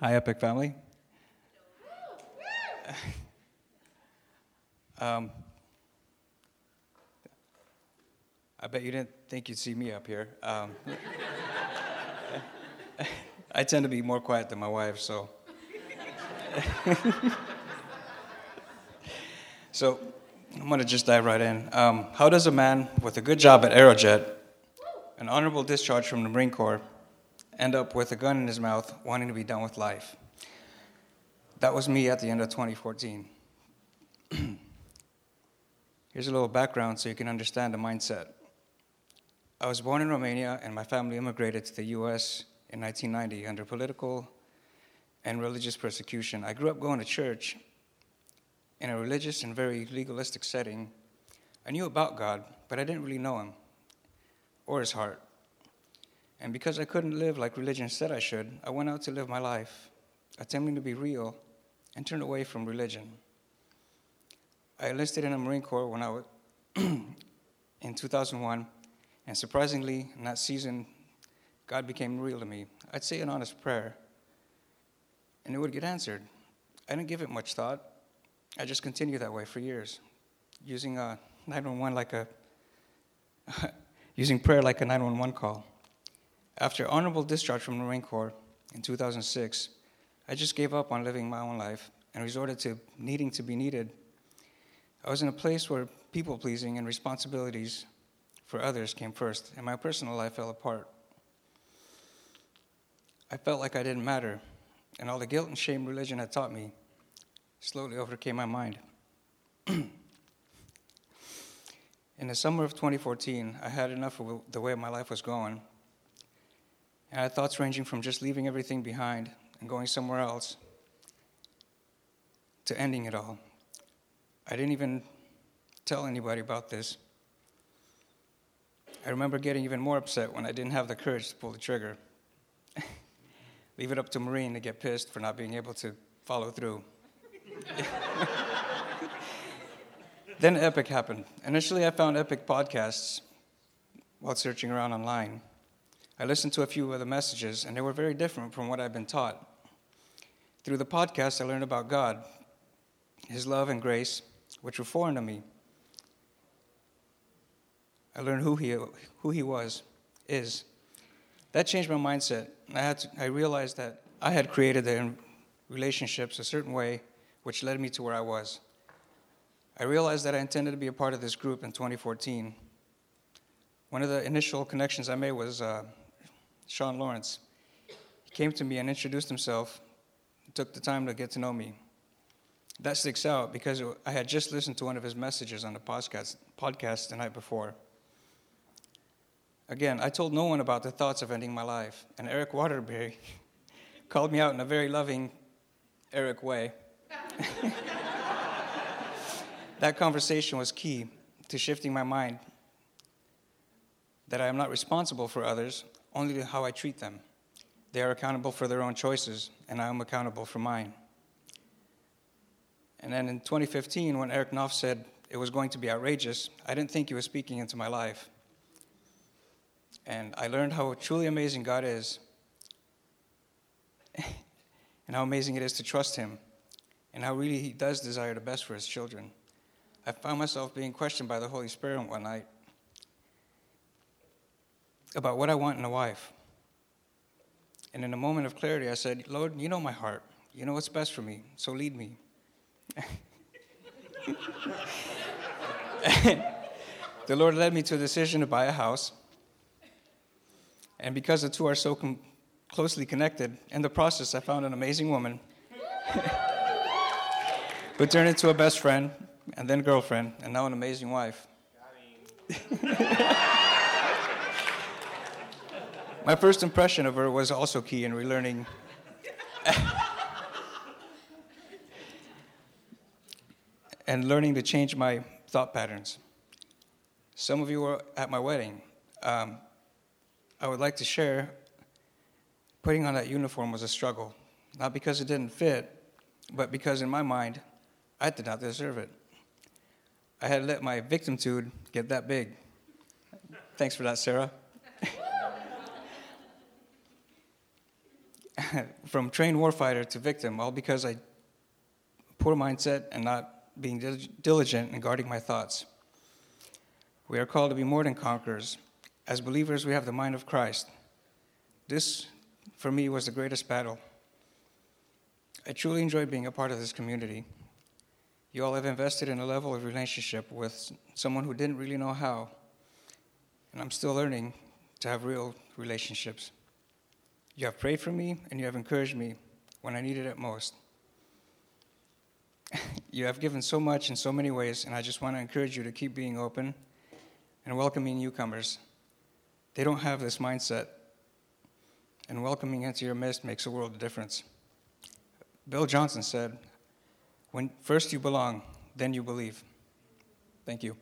Hi, Epic family. um, I bet you didn't think you'd see me up here. Um, I tend to be more quiet than my wife, so. so, I'm going to just dive right in. Um, how does a man with a good job at Aerojet, an honorable discharge from the Marine Corps, end up with a gun in his mouth wanting to be done with life? That was me at the end of 2014. Here's a little background so you can understand the mindset. I was born in Romania, and my family immigrated to the US in 1990 under political and religious persecution. I grew up going to church in a religious and very legalistic setting. I knew about God, but I didn't really know Him or His heart. And because I couldn't live like religion said I should, I went out to live my life, attempting to be real and turned away from religion. I enlisted in the Marine Corps when I was in 2001, and surprisingly, in that season, God became real to me. I'd say an honest prayer, and it would get answered. I didn't give it much thought. I just continued that way for years, using a 911 like a using prayer like a 911 call. After honorable discharge from the Marine Corps in 2006, I just gave up on living my own life and resorted to needing to be needed. I was in a place where people pleasing and responsibilities for others came first, and my personal life fell apart. I felt like I didn't matter, and all the guilt and shame religion had taught me slowly overcame my mind. in the summer of 2014, I had enough of the way my life was going I had thoughts ranging from just leaving everything behind and going somewhere else to ending it all. I didn't even tell anybody about this. I remember getting even more upset when I didn't have the courage to pull the trigger. Leave it up to Marine to get pissed for not being able to follow through. then Epic happened. Initially, I found Epic podcasts while searching around online. I listened to a few of the messages, and they were very different from what I'd been taught. Through the podcast, I learned about God, His love and grace, which were foreign to me. I learned who He, who he was, is. That changed my mindset. I, had to, I realized that I had created the relationships a certain way, which led me to where I was. I realized that I intended to be a part of this group in 2014. One of the initial connections I made was uh, Sean Lawrence. He came to me and introduced himself, took the time to get to know me. That sticks out because I had just listened to one of his messages on the podcast, podcast the night before. Again, I told no one about the thoughts of ending my life, and Eric Waterbury called me out in a very loving Eric way. that conversation was key to shifting my mind that I am not responsible for others, only to how I treat them. They are accountable for their own choices, and I am accountable for mine. And then in 2015, when Eric Knopf said it was going to be outrageous, I didn't think he was speaking into my life. And I learned how truly amazing God is, and how amazing it is to trust Him, and how really He does desire the best for His children. I found myself being questioned by the Holy Spirit one night about what I want in a wife. And in a moment of clarity, I said, Lord, you know my heart. You know what's best for me, so lead me. the Lord led me to a decision to buy a house. And because the two are so com- closely connected, in the process, I found an amazing woman who turned into a best friend, and then girlfriend, and now an amazing wife. My first impression of her was also key in relearning. and learning to change my thought patterns. Some of you were at my wedding. Um, I would like to share putting on that uniform was a struggle, not because it didn't fit, but because in my mind, I did not deserve it. I had let my victimhood get that big. Thanks for that, Sarah. from trained warfighter to victim, all because I poor mindset and not being diligent in guarding my thoughts. We are called to be more than conquerors. As believers, we have the mind of Christ. This, for me, was the greatest battle. I truly enjoy being a part of this community. You all have invested in a level of relationship with someone who didn't really know how, and I'm still learning to have real relationships. You have prayed for me and you have encouraged me when I needed it most. you have given so much in so many ways, and I just want to encourage you to keep being open and welcoming newcomers. They don't have this mindset, and welcoming into your midst makes a world of difference. Bill Johnson said, when first you belong, then you believe. Thank you.